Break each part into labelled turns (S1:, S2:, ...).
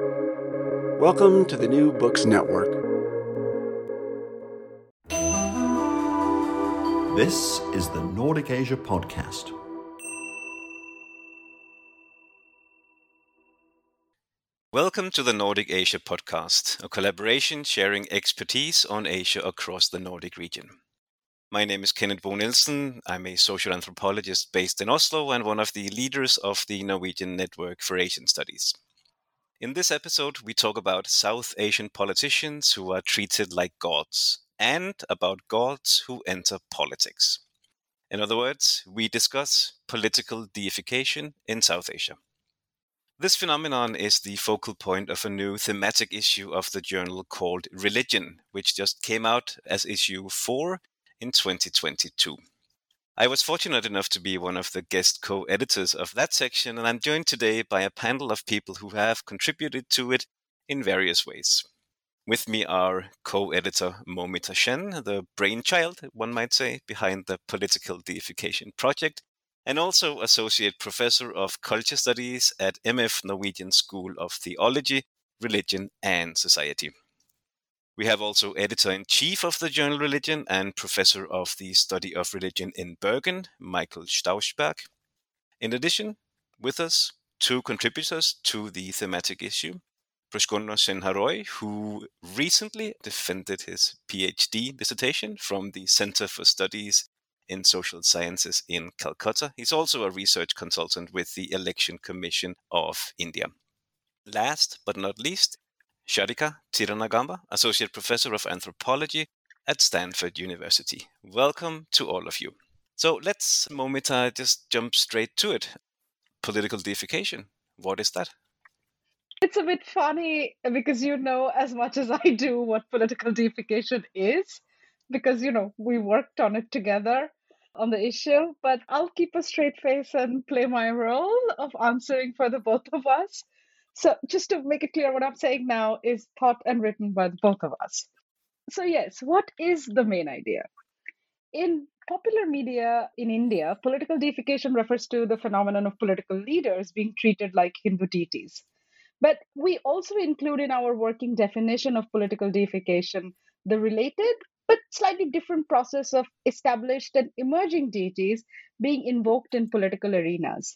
S1: Welcome to the New Books Network.
S2: This is the Nordic Asia Podcast.
S3: Welcome to the Nordic Asia Podcast, a collaboration sharing expertise on Asia across the Nordic region. My name is Kenneth Bo Nielsen. I'm a social anthropologist based in Oslo and one of the leaders of the Norwegian Network for Asian Studies. In this episode, we talk about South Asian politicians who are treated like gods and about gods who enter politics. In other words, we discuss political deification in South Asia. This phenomenon is the focal point of a new thematic issue of the journal called Religion, which just came out as issue 4 in 2022. I was fortunate enough to be one of the guest co editors of that section, and I'm joined today by a panel of people who have contributed to it in various ways. With me are co editor Moumita Sen, the brainchild, one might say, behind the Political Deification Project, and also Associate Professor of Culture Studies at MF Norwegian School of Theology, Religion and Society. We have also editor in chief of the journal Religion and professor of the study of religion in Bergen, Michael Stausberg. In addition, with us, two contributors to the thematic issue Praskanva Sinharay, who recently defended his PhD dissertation from the Center for Studies in Social Sciences in Calcutta. He's also a research consultant with the Election Commission of India. Last but not least, Sharika Thiranagama, Associate Professor of Anthropology at Stanford University. Welcome to all of you. So let's, Moumita, just jump straight to it. Political deification. What is that?
S4: It's a bit funny because you know as much as I do what political deification is, because, you know, we worked on it together on the issue, but I'll keep a straight face and play my role of answering for the both of us. So, just to make it clear, what I'm saying now is thought and written by both of us. So, yes, what is the main idea? In popular media in India, political deification refers to the phenomenon of political leaders being treated like Hindu deities. But we also include in our working definition of political deification the related but slightly different process of established and emerging deities being invoked in political arenas.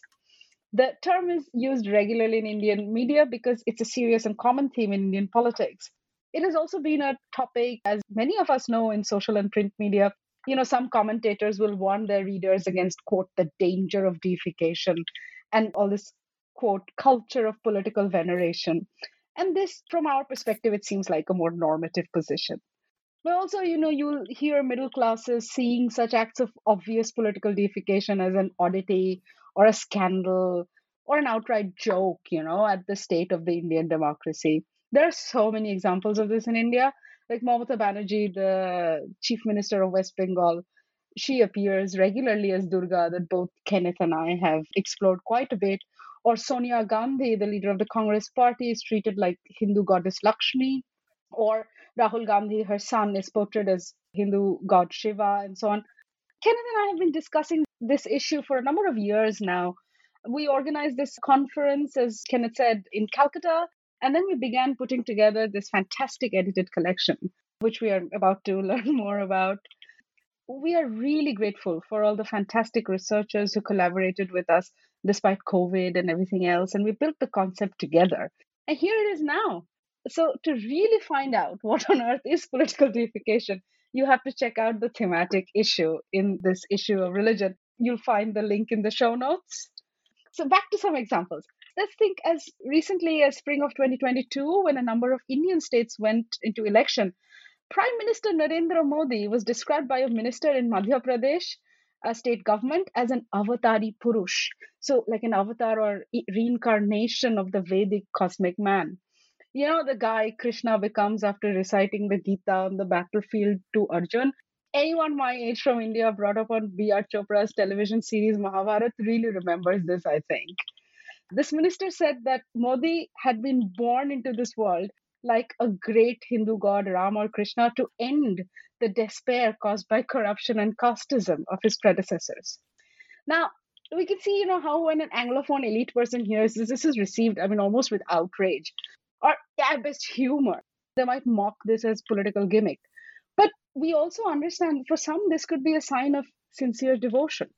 S4: The term is used regularly in Indian media because it's a serious and common theme in Indian politics. It has also been a topic, as many of us know in social and print media. You know, some commentators will warn their readers against, quote, the danger of deification and all this, quote, culture of political veneration. And this, from our perspective, it seems like a more normative position. But also, you know, you'll hear middle classes seeing such acts of obvious political deification as an oddity or a scandal or an outright joke, you know, at the state of the Indian democracy. There are so many examples of this in India. Like Mamata Banerjee, the chief minister of West Bengal, she appears regularly as Durga, that both Kenneth and I have explored quite a bit. Or Sonia Gandhi, the leader of the Congress party, is treated like Hindu goddess Lakshmi. Or Rahul Gandhi, her son, is portrayed as Hindu god Shiva, and so on. Kenneth and I have been discussing this issue for a number of years now. We organized this conference, as Kenneth said, in Calcutta, and then we began putting together this fantastic edited collection, which we are about to learn more about. We are really grateful for all the fantastic researchers who collaborated with us despite COVID and everything else, and we built the concept together. And here it is now. So, to really find out what on earth is political deification, you have to check out the thematic issue in this issue of religion. You'll find the link in the show notes. So, back to some examples. Let's think as recently as spring of 2022, when a number of Indian states went into election. Prime Minister Narendra Modi was described by a minister in Madhya Pradesh, a state government, as an avatari purush. So, like an avatar or reincarnation of the Vedic cosmic man you know the guy krishna becomes after reciting the gita on the battlefield to arjun. Anyone my age from india brought up on br chopra's television series mahabharat really remembers this i think. This minister said that modi had been born into this world like a great hindu god ram or krishna to end the despair caused by corruption and casteism of his predecessors. Now we can see you know how when an anglophone elite person hears this this is received i mean almost with outrage scabiest humor. They might mock this as political gimmick. But we also understand for some, this could be a sign of sincere devotion.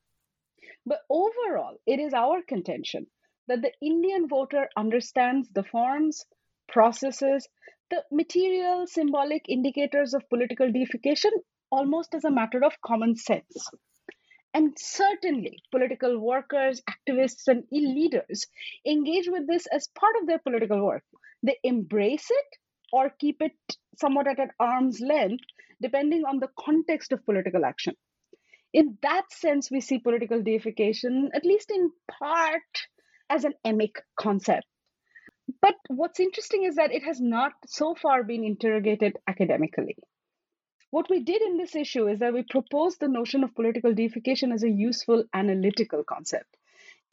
S4: But overall, it is our contention that the Indian voter understands the forms, processes, the material symbolic indicators of political deification almost as a matter of common sense. And certainly, political workers, activists, and leaders engage with this as part of their political work. They embrace it or keep it somewhat at an arm's length, depending on the context of political action. In that sense, we see political deification, at least in part, as an emic concept. But what's interesting is that it has not so far been interrogated academically. What we did in this issue is that we proposed the notion of political deification as a useful analytical concept.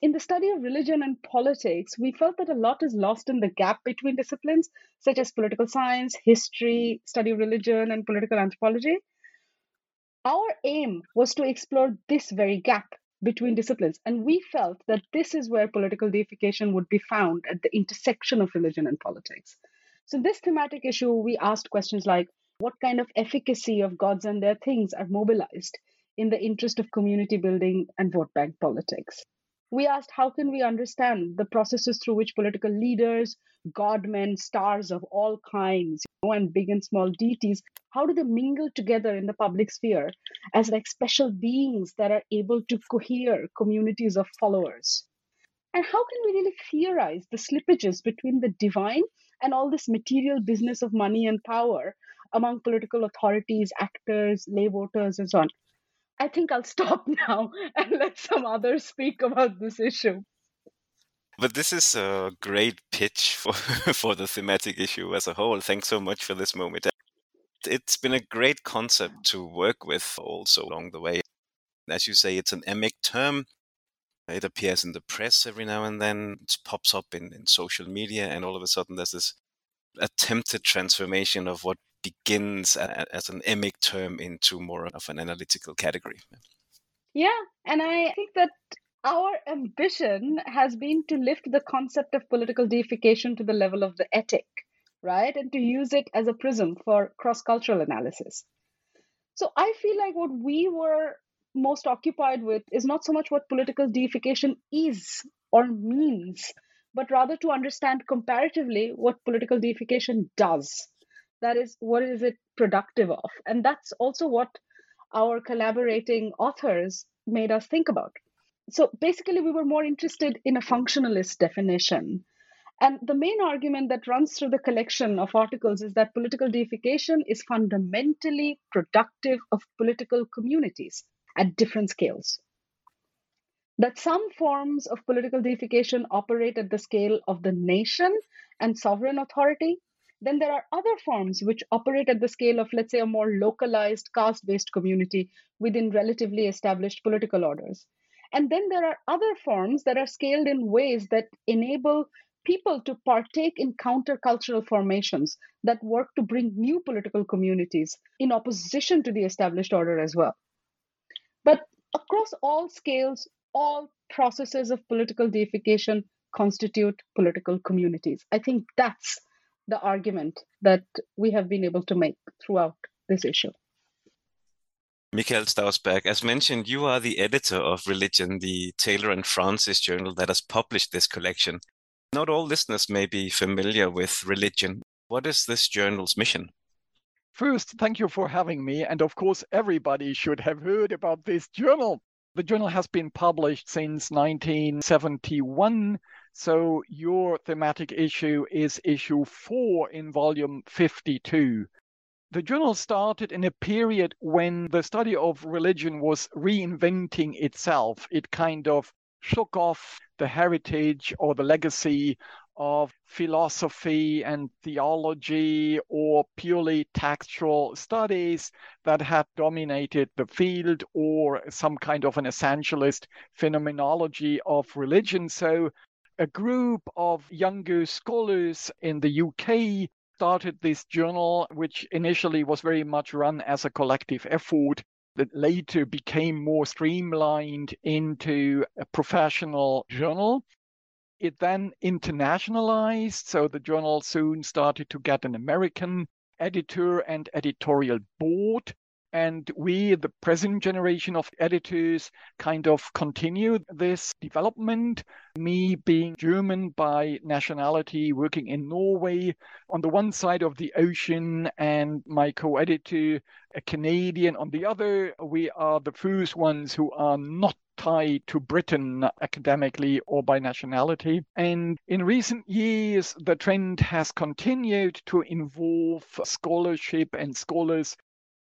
S4: In the study of religion and politics, we felt that a lot is lost in the gap between disciplines such as political science, history, study of religion, and political anthropology. Our aim was to explore this very gap between disciplines, and we felt that this is where political deification would be found at the intersection of religion and politics. So, this thematic issue, we asked questions like what kind of efficacy of gods and their things are mobilized in the interest of community building and vote bank politics. We asked how can we understand the processes through which political leaders, godmen, stars of all kinds, you know, and big and small deities, how do they mingle together in the public sphere as like special beings that are able to cohere communities of followers? And how can we really theorize the slippages between the divine and all this material business of money and power among political authorities, actors, lay voters, and so on. I think I'll stop now and let some others speak about this issue.
S3: But this is a great pitch for, for the thematic issue as a whole. Thanks so much for this moment. It's been a great concept to work with also along the way. As you say, it's an emic term. It appears in the press every now and then. It pops up in, in social media, and all of a sudden there's this attempted transformation of what begins as an emic term into more of an analytical category.
S4: Yeah, and I think that our ambition has been to lift the concept of political deification to the level of the etic, right? And to use it as a prism for cross cultural analysis. So I feel like what we were most occupied with is not so much what political deification is or means, but rather to understand comparatively what political deification does that is what is it productive of? And that's also what our collaborating authors made us think about. So basically we were more interested in a functionalist definition. And the main argument that runs through the collection of articles is that political deification is fundamentally productive of political communities at different scales. That some forms of political deification operate at the scale of the nation and sovereign authority, then there are other forms which operate at the scale of, let's say, a more localized caste based community within relatively established political orders. And then there are other forms that are scaled in ways that enable people to partake in countercultural formations that work to bring new political communities in opposition to the established order as well. But across all scales, all processes of political deification constitute political communities. I think that's the argument that we have been able to make throughout this issue.
S3: Michael Stausberg, as mentioned, you are the editor of Religion, the Taylor and Francis journal that has published this collection. Not all listeners may be familiar with Religion. What is this journal's mission?
S5: First, thank you for having me. And of course, everybody should have heard about this journal. The journal has been published since 1971 so your thematic issue is issue four in volume 52. The journal started in a period when the study of religion was reinventing itself. It kind of shook off the heritage or the legacy of philosophy and theology or purely textual studies that had dominated the field or some kind of an essentialist phenomenology of religion. So a group of younger scholars in the UK started this journal, which initially was very much run as a collective effort that later became more streamlined into a professional journal. It then internationalized. So the journal soon started to get an American editor and editorial board. And we, the present generation of editors, kind of continue this development. Me being German by nationality, working in Norway on the one side of the ocean, and my co editor, a Canadian, on the other. We are the first ones who are not tied to Britain academically or by nationality. And in recent years, the trend has continued to involve scholarship and scholars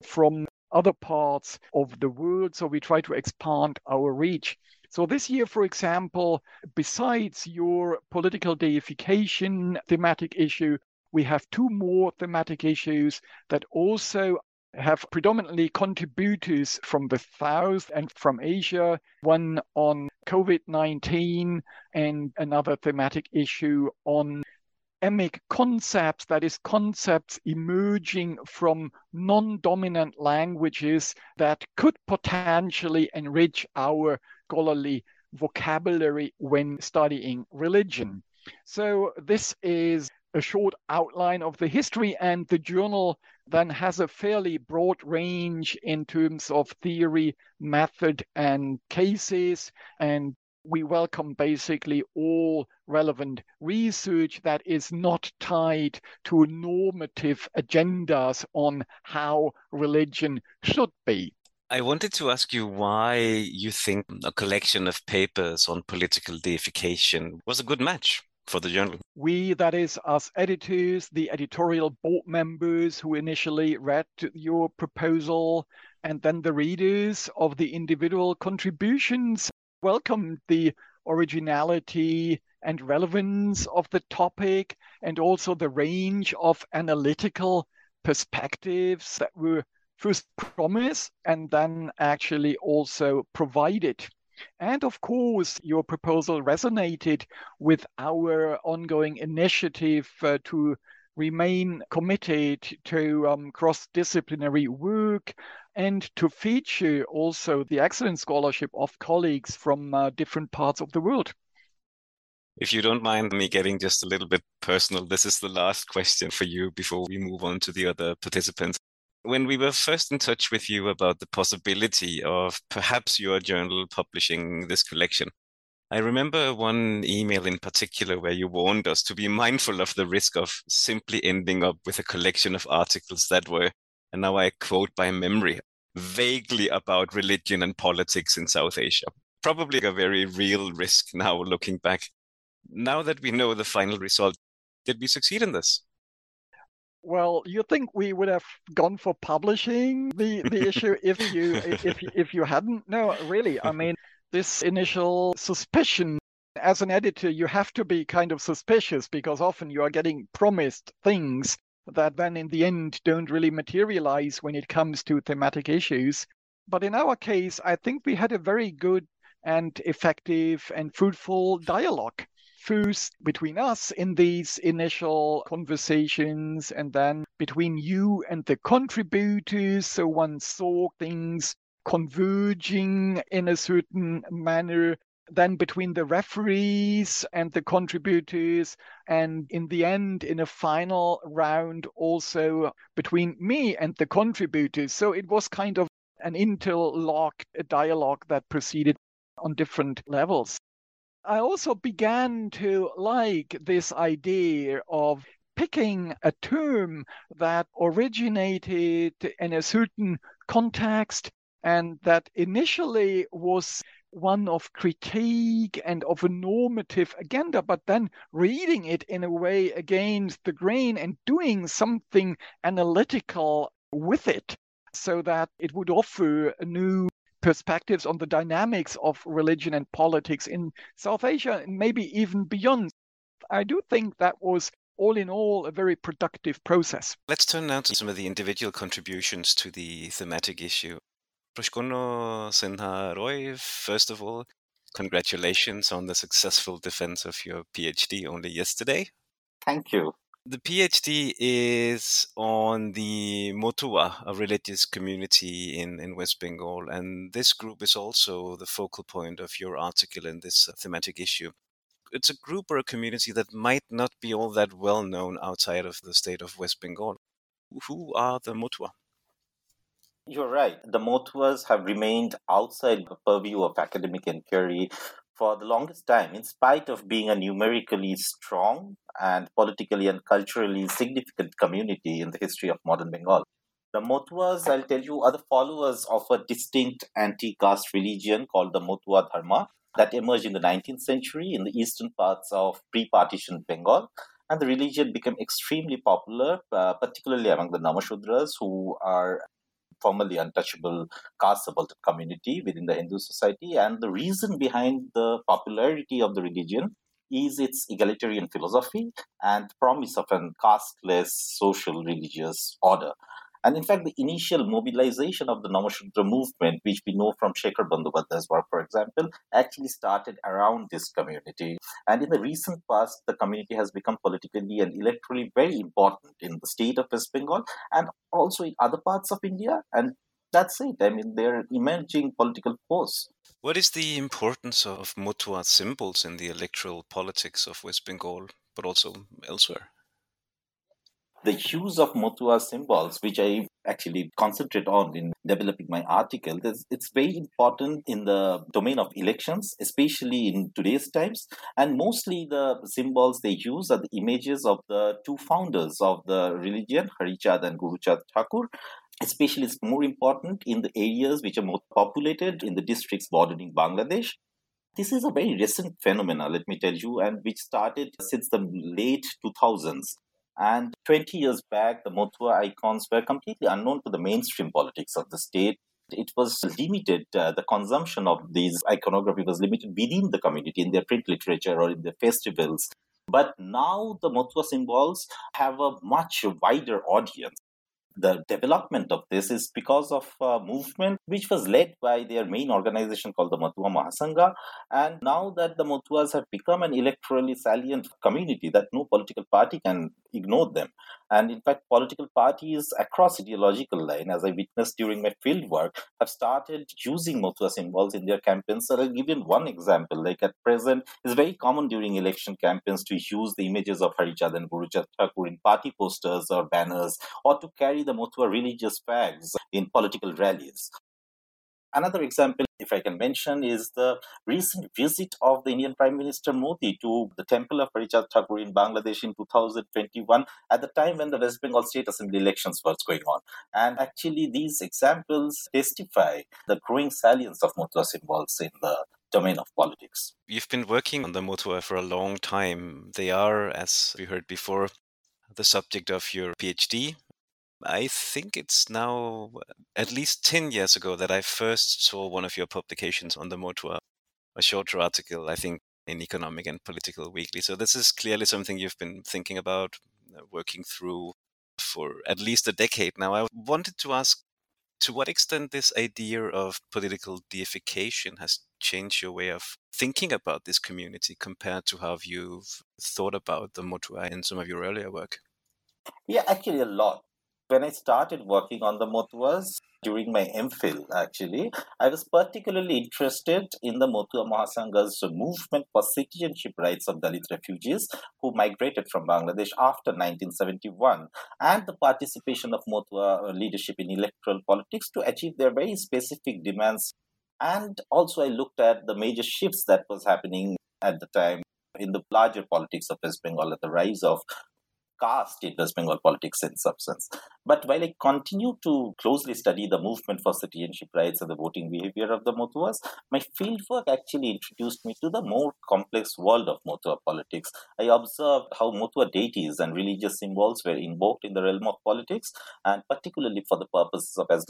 S5: from other parts of the world. So we try to expand our reach. So this year, for example, besides your political deification thematic issue, we have two more thematic issues that also have predominantly contributors from the South and from Asia, one on COVID 19 and another thematic issue on emic concepts, that is, concepts emerging from non dominant languages that could potentially enrich our scholarly vocabulary when studying religion. So, this is a short outline of the history, and the journal then has a fairly broad range in terms of theory, method, and cases. And we welcome basically all relevant research that is not tied to normative agendas on how religion should be.
S3: I wanted to ask you why you think a collection of papers on political deification was a good match for the journal?
S5: We, that is, us editors, the editorial board members who initially read your proposal, and then the readers of the individual contributions welcomed the originality and relevance of the topic and also the range of analytical perspectives that were first promised and then actually also provided. And of course, your proposal resonated with our ongoing initiative uh, to remain committed to um, cross disciplinary work and to feature also the excellent scholarship of colleagues from uh, different parts of the world.
S3: If you don't mind me getting just a little bit personal, this is the last question for you before we move on to the other participants when we were first in touch with you about the possibility of perhaps your journal publishing this collection, I remember one email in particular where you warned us to be mindful of the risk of simply ending up with a collection of articles that were, and now I quote by memory, vaguely about religion and politics in South Asia. Probably a very real risk now looking back. Now that we know the final result, did we succeed in this?
S5: Well, you think we would have gone for publishing the, the issue if you if if you hadn't? No, really. I mean, this initial suspicion as an editor, you have to be kind of suspicious because often you are getting promised things that then in the end don't really materialize when it comes to thematic issues. But in our case, I think we had a very good and effective and fruitful dialogue first between us in these initial conversations and then between you and the contributors. So one saw things converging in a certain manner then between the referees and the contributors, and in the end, in a final round, also between me and the contributors. So it was kind of an interlocked dialogue that proceeded on different levels. I also began to like this idea of picking a term that originated in a certain context and that initially was one of critique and of a normative agenda, but then reading it in a way against the grain and doing something analytical with it so that it would offer new perspectives on the dynamics of religion and politics in South Asia and maybe even beyond. I do think that was all in all a very productive process.
S3: Let's turn now to some of the individual contributions to the thematic issue. Praskanva Sinharay, first of all, congratulations on the successful defense of your PhD only yesterday.
S6: Thank you.
S3: The PhD is on the Motua, a religious community in, in West Bengal. And this group is also the focal point of your article in this thematic issue. it's a group or a community that might not be all that well known outside of the state of West Bengal. Who are the Motua?
S6: You're right. The Motuas have remained outside the purview of academic inquiry for the longest time, in spite of being a numerically strong and politically and culturally significant community in the history of modern Bengal. The Motuas, I'll tell you, are the followers of a distinct anti caste religion called the Motua Dharma that emerged in the 19th century in the eastern parts of pre partition Bengal. And the religion became extremely popular, uh, particularly among the Namashudras, who are formerly untouchable caste subaltern community within the Hindu society. And the reason behind the popularity of the religion is its egalitarian philosophy and promise of an casteless social religious order. And in fact, the initial mobilization of the Namashudra movement, which we know from Shekhar Bandyopadhyay's work, for example, actually started around this community. And in the recent past, the community has become politically and electorally very important in the state of West Bengal and also in other parts of India. And that's it. I mean, they're emerging political force.
S3: What is the importance of Motua symbols in the electoral politics of West Bengal, but also elsewhere?
S6: The use of Motua symbols, which I actually concentrate on in developing my article, it's very important in the domain of elections, especially in today's times. And mostly the symbols they use are the images of the two founders of the religion, Harichand and Guruchand Thakur. Especially, it's more important in the areas which are more populated in the districts bordering Bangladesh. This is a very recent phenomenon, let me tell you, and which started since the late 2000s. And 20 years back, the Motua icons were completely unknown to the mainstream politics of the state. It was limited, uh, the consumption of these iconography was limited within the community in their print literature or in their festivals. But now the Motua symbols have a much wider audience the development of this is because of a movement which was led by their main organization called the Motua Mahasangha. And now that the Motuas have become an electorally salient community, that no political party can ignore them. And in fact, political parties across ideological line, as I witnessed during my field work, have started using Motua symbols in their campaigns. So I'll give you one example. Like at present, it's very common during election campaigns to use the images of Harichand and Guruchand Thakur in party posters or banners, or to carry the Motua religious flags in political rallies. Another example, if I can mention, is the recent visit of the Indian Prime Minister Modi to the temple of Harichand Thakur in Bangladesh in 2021, at the time when the West Bengal State Assembly elections was going on. And actually, these examples testify the growing salience of Motua symbols in the domain of politics.
S3: You've been working on the Motua for a long time. They are, as we heard before, the subject of your PhD I think it's now at least 10 years ago that I first saw one of your publications on the Motua, a shorter article, I think, in Economic and Political Weekly. So this is clearly something you've been thinking about, uh, working through for at least a decade now. I wanted to ask to what extent this idea of political deification has changed your way of thinking about this community compared to how you've thought about the Motua in some of your earlier work?
S6: Yeah, actually, a lot when I started working on the Motuas during my MPhil, actually, I was particularly interested in the Motua Mahasangha's movement for citizenship rights of Dalit refugees who migrated from Bangladesh after 1971 and the participation of Motua uh, leadership in electoral politics to achieve their very specific demands. And also, I looked at the major shifts that was happening at the time in the larger politics of West Bengal at the rise of caste in West Bengal politics in substance. But while I continue to closely study the movement for citizenship rights and the voting behavior of the Motuas, my fieldwork actually introduced me to the more complex world of Motua politics. I observed how Motua deities and religious symbols were invoked in the realm of politics, and particularly for the purposes of, as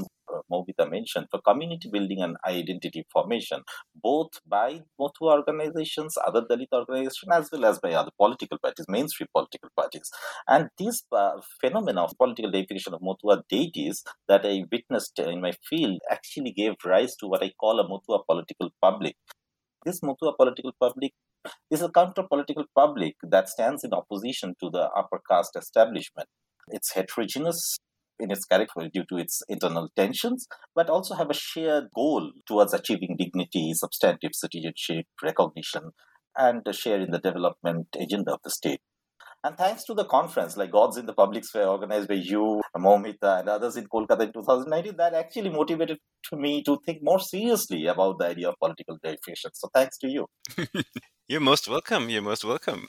S6: Moumita mentioned, for community building and identity formation, both by Motua organizations, other Dalit organizations, as well as by other political parties, mainstream political parties. And this uh, phenomena of political deification of Motua deities that I witnessed in my field actually gave rise to what I call a Motua political public. This Motua political public is a counter political public that stands in opposition to the upper caste establishment. It's heterogeneous in its character due to its internal tensions, but also have a shared goal towards achieving dignity, substantive citizenship, recognition, and a share in the development agenda of the state. And thanks to the conference, like Gods in the Public Sphere, organized by you, Moumita, and others in Kolkata in 2019, that actually motivated to me to think more seriously about the idea of political deification. So thanks to you.
S3: You're most welcome. You're most welcome.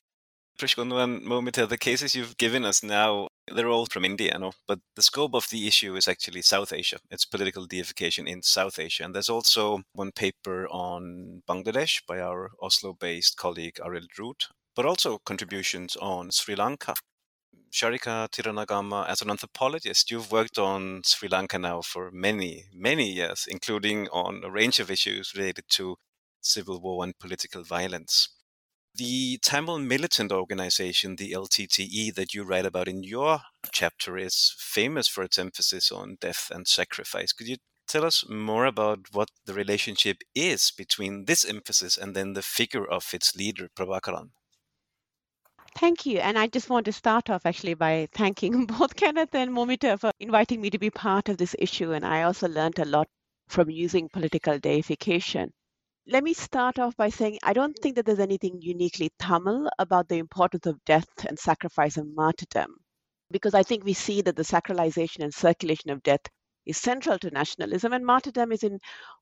S3: Praskanva and Moumita, the cases you've given us now, they're all from India, no? but the scope of the issue is actually South Asia. It's political deification in South Asia. And there's also one paper on Bangladesh by our Oslo based colleague Arild Ruud but also contributions on Sri Lanka. Sharika Thiranagama, as an anthropologist, you've worked on Sri Lanka now for many, many years, including on a range of issues related to civil war and political violence. The Tamil militant organization, the LTTE, that you write about in your chapter, is famous for its emphasis on death and sacrifice. Could you tell us more about what the relationship is between this emphasis and then the figure of its leader, Prabhakaran?
S7: Thank you. And I just want to start off actually by thanking both Kenneth and Moumita for inviting me to be part of this issue. And I also learned a lot from using political deification. Let me start off by saying I don't think that there's anything uniquely Tamil about the importance of death and sacrifice and martyrdom, because I think we see that the sacralization and circulation of death is central to nationalism, and martyrdom is in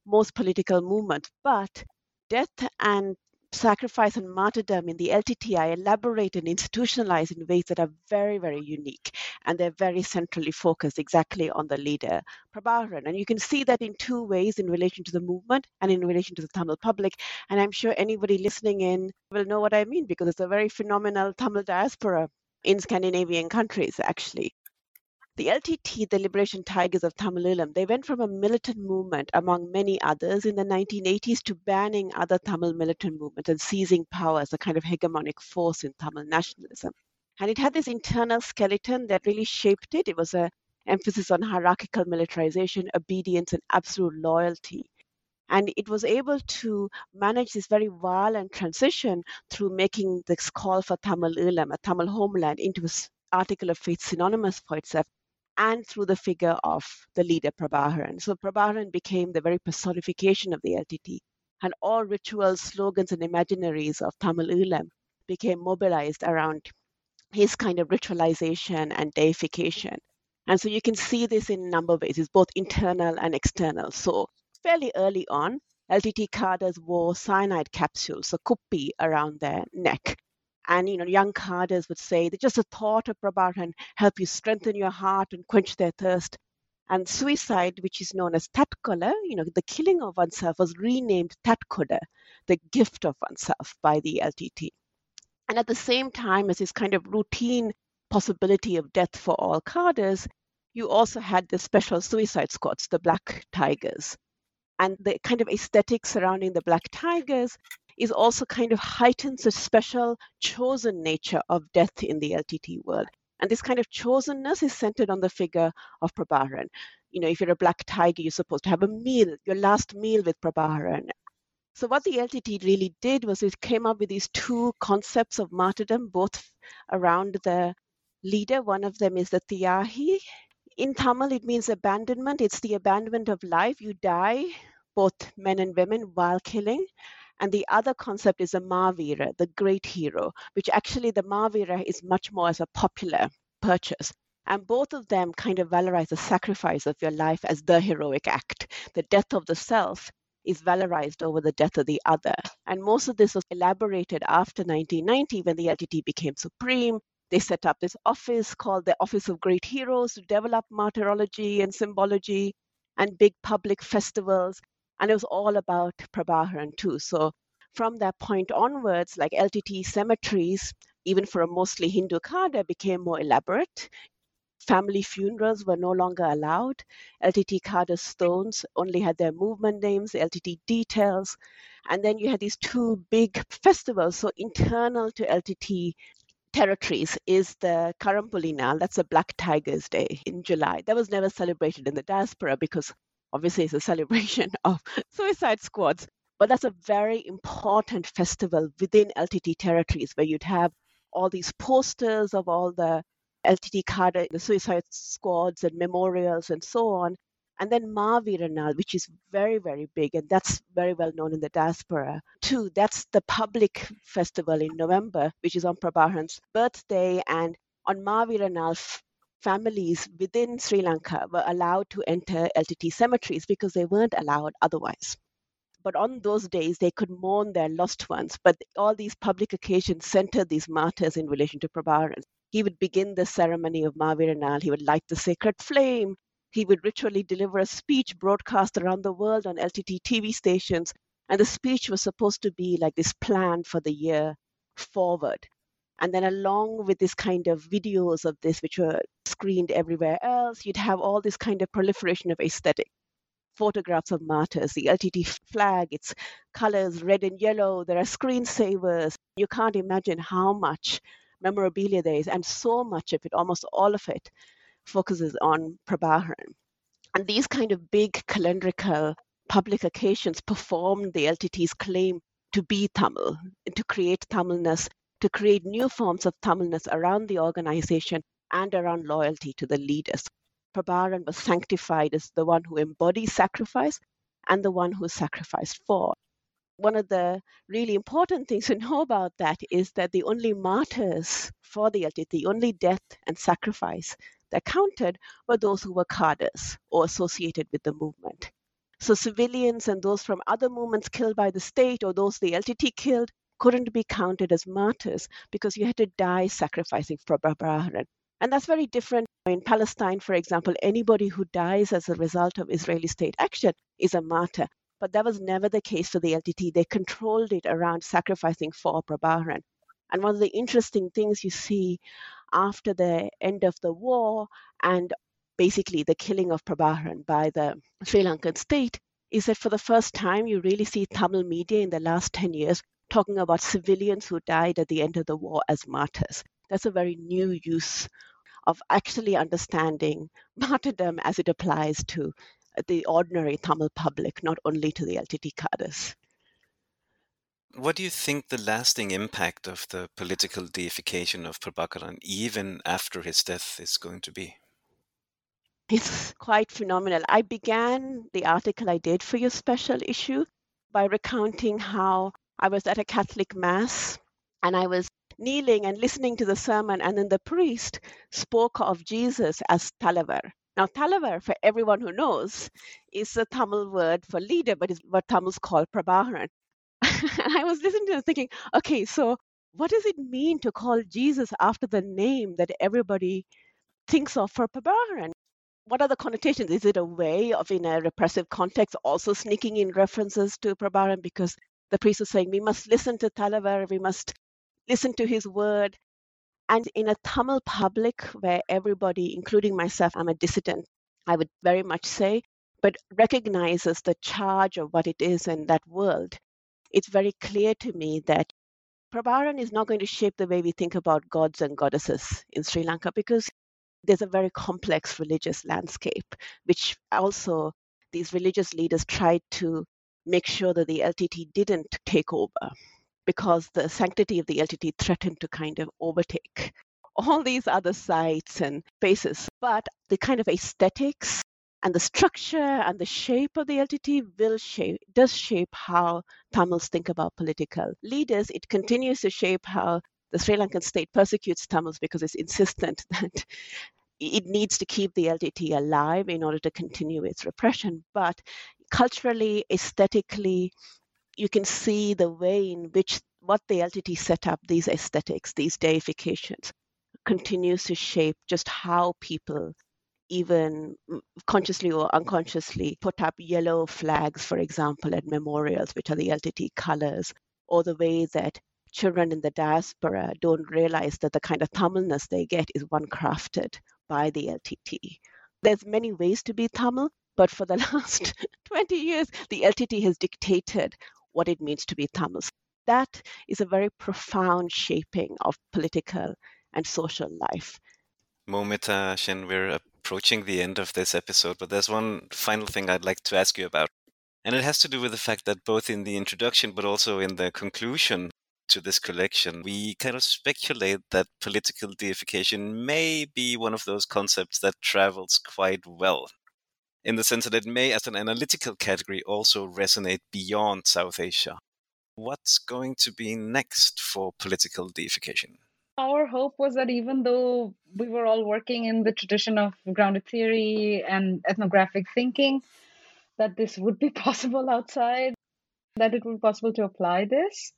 S7: most political movements. But death and sacrifice and martyrdom in the LTTE elaborate and institutionalize in ways that are very, very unique. And they're very centrally focused exactly on the leader, Prabhakaran. And you can see that in two ways in relation to the movement and in relation to the Tamil public. And I'm sure anybody listening in will know what I mean because it's a very phenomenal Tamil diaspora in Scandinavian countries, actually. The LTT, the Liberation Tigers of Tamil Eelam they went from a militant movement among many others in the 1980s to banning other Tamil militant movements and seizing power as a kind of hegemonic force in Tamil nationalism. And it had this internal skeleton that really shaped it. It was an emphasis on hierarchical militarization, obedience, and absolute loyalty. And it was able to manage this very violent transition through making this call for Tamil Eelam, a Tamil homeland, into an article of faith synonymous for itself and through the figure of the leader Prabhakaran. So Prabhakaran became the very personification of the LTT, and all rituals, slogans, and imaginaries of Tamil Eelam became mobilized around his kind of ritualization and deification. And so you can see this in a number of ways. It's both internal and external. So fairly early on, LTT cadres wore cyanide capsules, a kuppi around their neck, and you know, young cadres would say that just the thought of Prabhakaran help you strengthen your heart and quench their thirst. And suicide, which is known as Tatkola, you know, the killing of oneself was renamed Tatkoda, the gift of oneself by the LTT. And at the same time as this kind of routine possibility of death for all cadres, you also had the special suicide squads, the Black Tigers. And the kind of aesthetic surrounding the Black Tigers is also kind of heightens a special chosen nature of death in the LTT world. And this kind of chosenness is centered on the figure of Prabharan. You know, if you're a black tiger, you're supposed to have a meal, your last meal with Prabharan. So what the LTT really did was it came up with these two concepts of martyrdom, both around the leader. One of them is the Tiyahi. In Tamil, it means abandonment. It's the abandonment of life. You die, both men and women, while killing. And the other concept is a Mavira, the great hero, which actually the Mavira is much more as a popular purchase. And both of them kind of valorize the sacrifice of your life as the heroic act. The death of the self is valorized over the death of the other. And most of this was elaborated after 1990 when the LTT became supreme. They set up this office called the Office of Great Heroes to develop martyrology and symbology and big public festivals and it was all about Prabhakaran too. So from that point onwards, like LTT cemeteries, even for a mostly Hindu Kada, became more elaborate. Family funerals were no longer allowed. LTT Kada stones only had their movement names, LTT details. And then you had these two big festivals. So internal to LTT territories is the Karampulinal, that's a Black Tigers Day in July. That was never celebrated in the diaspora because obviously it's a celebration of suicide squads but that's a very important festival within ltt territories where you'd have all these posters of all the ltt card the suicide squads and memorials and so on And then Maaviranal, which is very, very big, and that's very well known in the diaspora. too. that's the public festival in November, which is on Prabharan's birthday. And on Maaviranal, families within Sri Lanka were allowed to enter LTT cemeteries because they weren't allowed otherwise. But on those days, they could mourn their lost ones. But all these public occasions centered these martyrs in relation to Prabharan. He would begin the ceremony of Maaviranal. He would light the sacred flame. He would ritually deliver a speech broadcast around the world on LTT TV stations. And the speech was supposed to be like this plan for the year forward. And then, along with this kind of videos of this, which were screened everywhere else, you'd have all this kind of proliferation of aesthetic. Photographs of martyrs, the LTT flag, its colors red and yellow. There are screensavers. You can't imagine how much memorabilia there is, and so much of it, almost all of it, focuses on Prabharan. And these kind of big calendrical public occasions performed the LTT's claim to be Tamil, and to create Tamilness, to create new forms of Tamilness around the organization and around loyalty to the leaders. Prabharan was sanctified as the one who embodies sacrifice and the one who sacrificed for one of the really important things to know about that is that the only martyrs for the LTT, the only death and sacrifice that counted were those who were cadres or associated with the movement. So civilians and those from other movements killed by the state or those the LTT killed couldn't be counted as martyrs because you had to die sacrificing for Prabharan. And that's very different. In Palestine, for example, anybody who dies as a result of Israeli state action is a martyr. But that was never the case for the LTT. They controlled it around sacrificing for Prabharan. And one of the interesting things you see after the end of the war and basically the killing of Prabharan by the Sri Lankan state is that for the first time you really see Tamil media in the last 10 years talking about civilians who died at the end of the war as martyrs. That's a very new use of actually understanding martyrdom as it applies to the ordinary Tamil public, not only to the LTT cadres.
S3: What do you think the lasting impact of the political deification of Prabhakaran, even after his death, is going to be?
S7: It's quite phenomenal. I began the article I did for your special issue by recounting how I was at a Catholic Mass and I was kneeling and listening to the sermon, and then the priest spoke of Jesus as Talavar. Now, Talavar, for everyone who knows, is a Tamil word for leader, but is what Tamils call Prabharan. and I was listening to thinking, okay, so what does it mean to call Jesus after the name that everybody thinks of for Prabharan? What are the connotations? Is it a way of, in a repressive context, also sneaking in references to Prabharan because the priest was saying we must listen to Talavar, we must listen to his word, and in a Tamil public where everybody, including myself, I'm a dissident, I would very much say, but recognizes the charge of what it is in that world, it's very clear to me that Prabharan is not going to shape the way we think about gods and goddesses in Sri Lanka because there's a very complex religious landscape, which also these religious leaders tried to make sure that the LTT didn't take over because the sanctity of the LTT threatened to kind of overtake all these other sites and spaces. But the kind of aesthetics and the structure and the shape of the LTT will shape does shape how Tamils think about political leaders. It continues to shape how the Sri Lankan state persecutes Tamils because it's insistent that it needs to keep the LTT alive in order to continue its repression. But culturally, aesthetically, you can see the way in which what the LTT set up, these aesthetics, these deifications, continues to shape just how people, even consciously or unconsciously, put up yellow flags, for example, at memorials, which are the LTT colors, or the way that children in the diaspora don't realize that the kind of Tamilness they get is one crafted by the LTT. There's many ways to be Tamil, but for the last 20 years, the LTT has dictated what it means to be Tamil. That is a very profound shaping of political and social life.
S3: Moumita Sen, we're approaching the end of this episode, but there's one final thing I'd like to ask you about. And it has to do with the fact that both in the introduction, but also in the conclusion to this collection, we kind of speculate that political deification may be one of those concepts that travels quite well in the sense that it may, as an analytical category, also resonate beyond South Asia. What's going to be next for political deification?
S4: Our hope was that even though we were all working in the tradition of grounded theory and ethnographic thinking, that this would be possible outside, that it would be possible to apply this.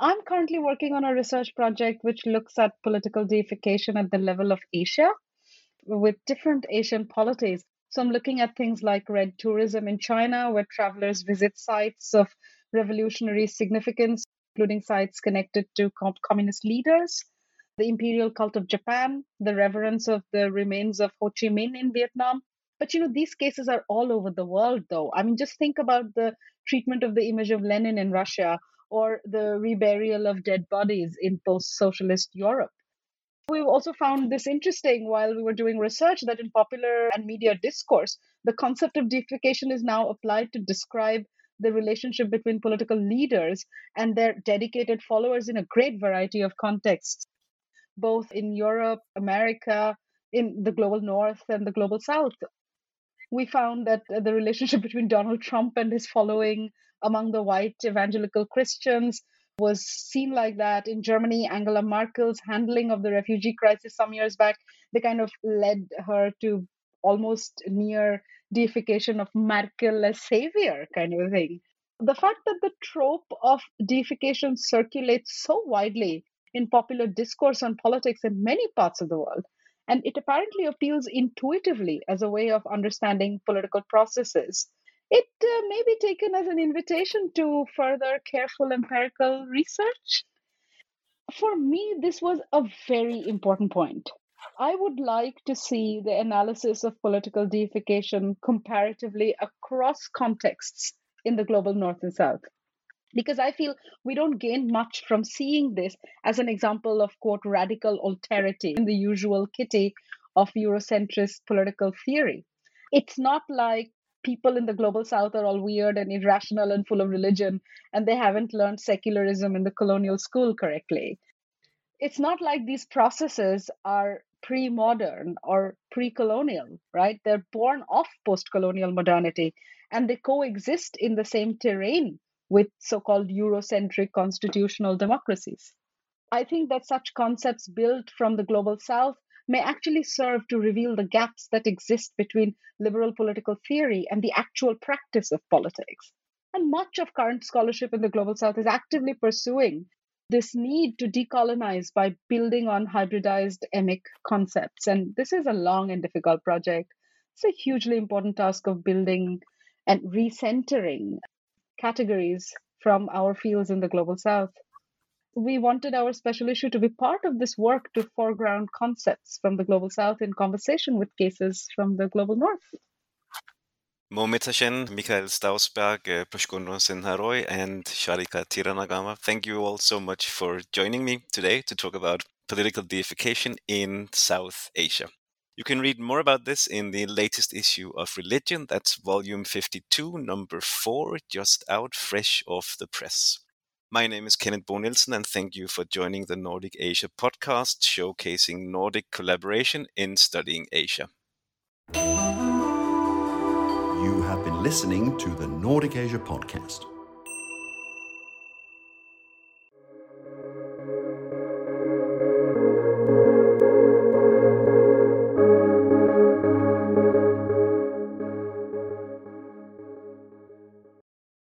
S4: I'm currently working on a research project which looks at political deification at the level of Asia with different Asian polities. So I'm looking at things like red tourism in China, where travelers visit sites of revolutionary significance, including sites connected to communist leaders, the imperial cult of Japan, the reverence of the remains of Ho Chi Minh in Vietnam. But you know, these cases are all over the world, though. I mean, just think about the treatment of the image of Lenin in Russia or the reburial of dead bodies in post socialist Europe. We've also found this interesting while we were doing research that in popular and media discourse, the concept of deification is now applied to describe the relationship between political leaders and their dedicated followers in a great variety of contexts, both in Europe, America, in the global north, and the global south. We found that the relationship between Donald Trump and his following among the white evangelical Christians was seen like that in Germany. Angela Merkel's handling of the refugee crisis some years back, they kind of led her to almost near deification of Merkel as savior kind of thing. The fact that the trope of deification circulates so widely in popular discourse on politics in many parts of the world, and it apparently appeals intuitively as a way of understanding political processes it uh, may be taken as an invitation to further careful empirical research. For me, this was a very important point. I would like to see the analysis of political deification comparatively across contexts in the global north and south. Because I feel we don't gain much from seeing this as an example of, quote, radical alterity in the usual kitty of Eurocentrist political theory. It's not like people in the global south are all weird and irrational and full of religion and they haven't learned secularism in the colonial school correctly. It's not like these processes are pre-modern or pre-colonial right? They're born of post-colonial modernity and they coexist in the same terrain with so-called eurocentric constitutional democracies. I think that such concepts built from the global south may actually serve to reveal the gaps that exist between liberal political theory and the actual practice of politics. And much of current scholarship in the global south is actively pursuing this need to decolonize by building on hybridized emic concepts. And this is a long and difficult project. It's a hugely important task of building and recentering categories from our fields in the global south we wanted our special issue to be part of this work to foreground concepts from the global south in conversation with cases from the global north.
S3: Moumita Sen, Michael Stausberg, uh, Praskanva Sinharay, and Sharika Thiranagama, thank you all so much for joining me today to talk about political deification in South Asia. You can read more about this in the latest issue of Religion. That's volume 52, number 4, just out fresh off the press. My name is Kenneth Bo Nielsen, and thank you for joining the Nordic Asia podcast showcasing Nordic collaboration in studying Asia.
S2: You have been listening to the Nordic Asia podcast.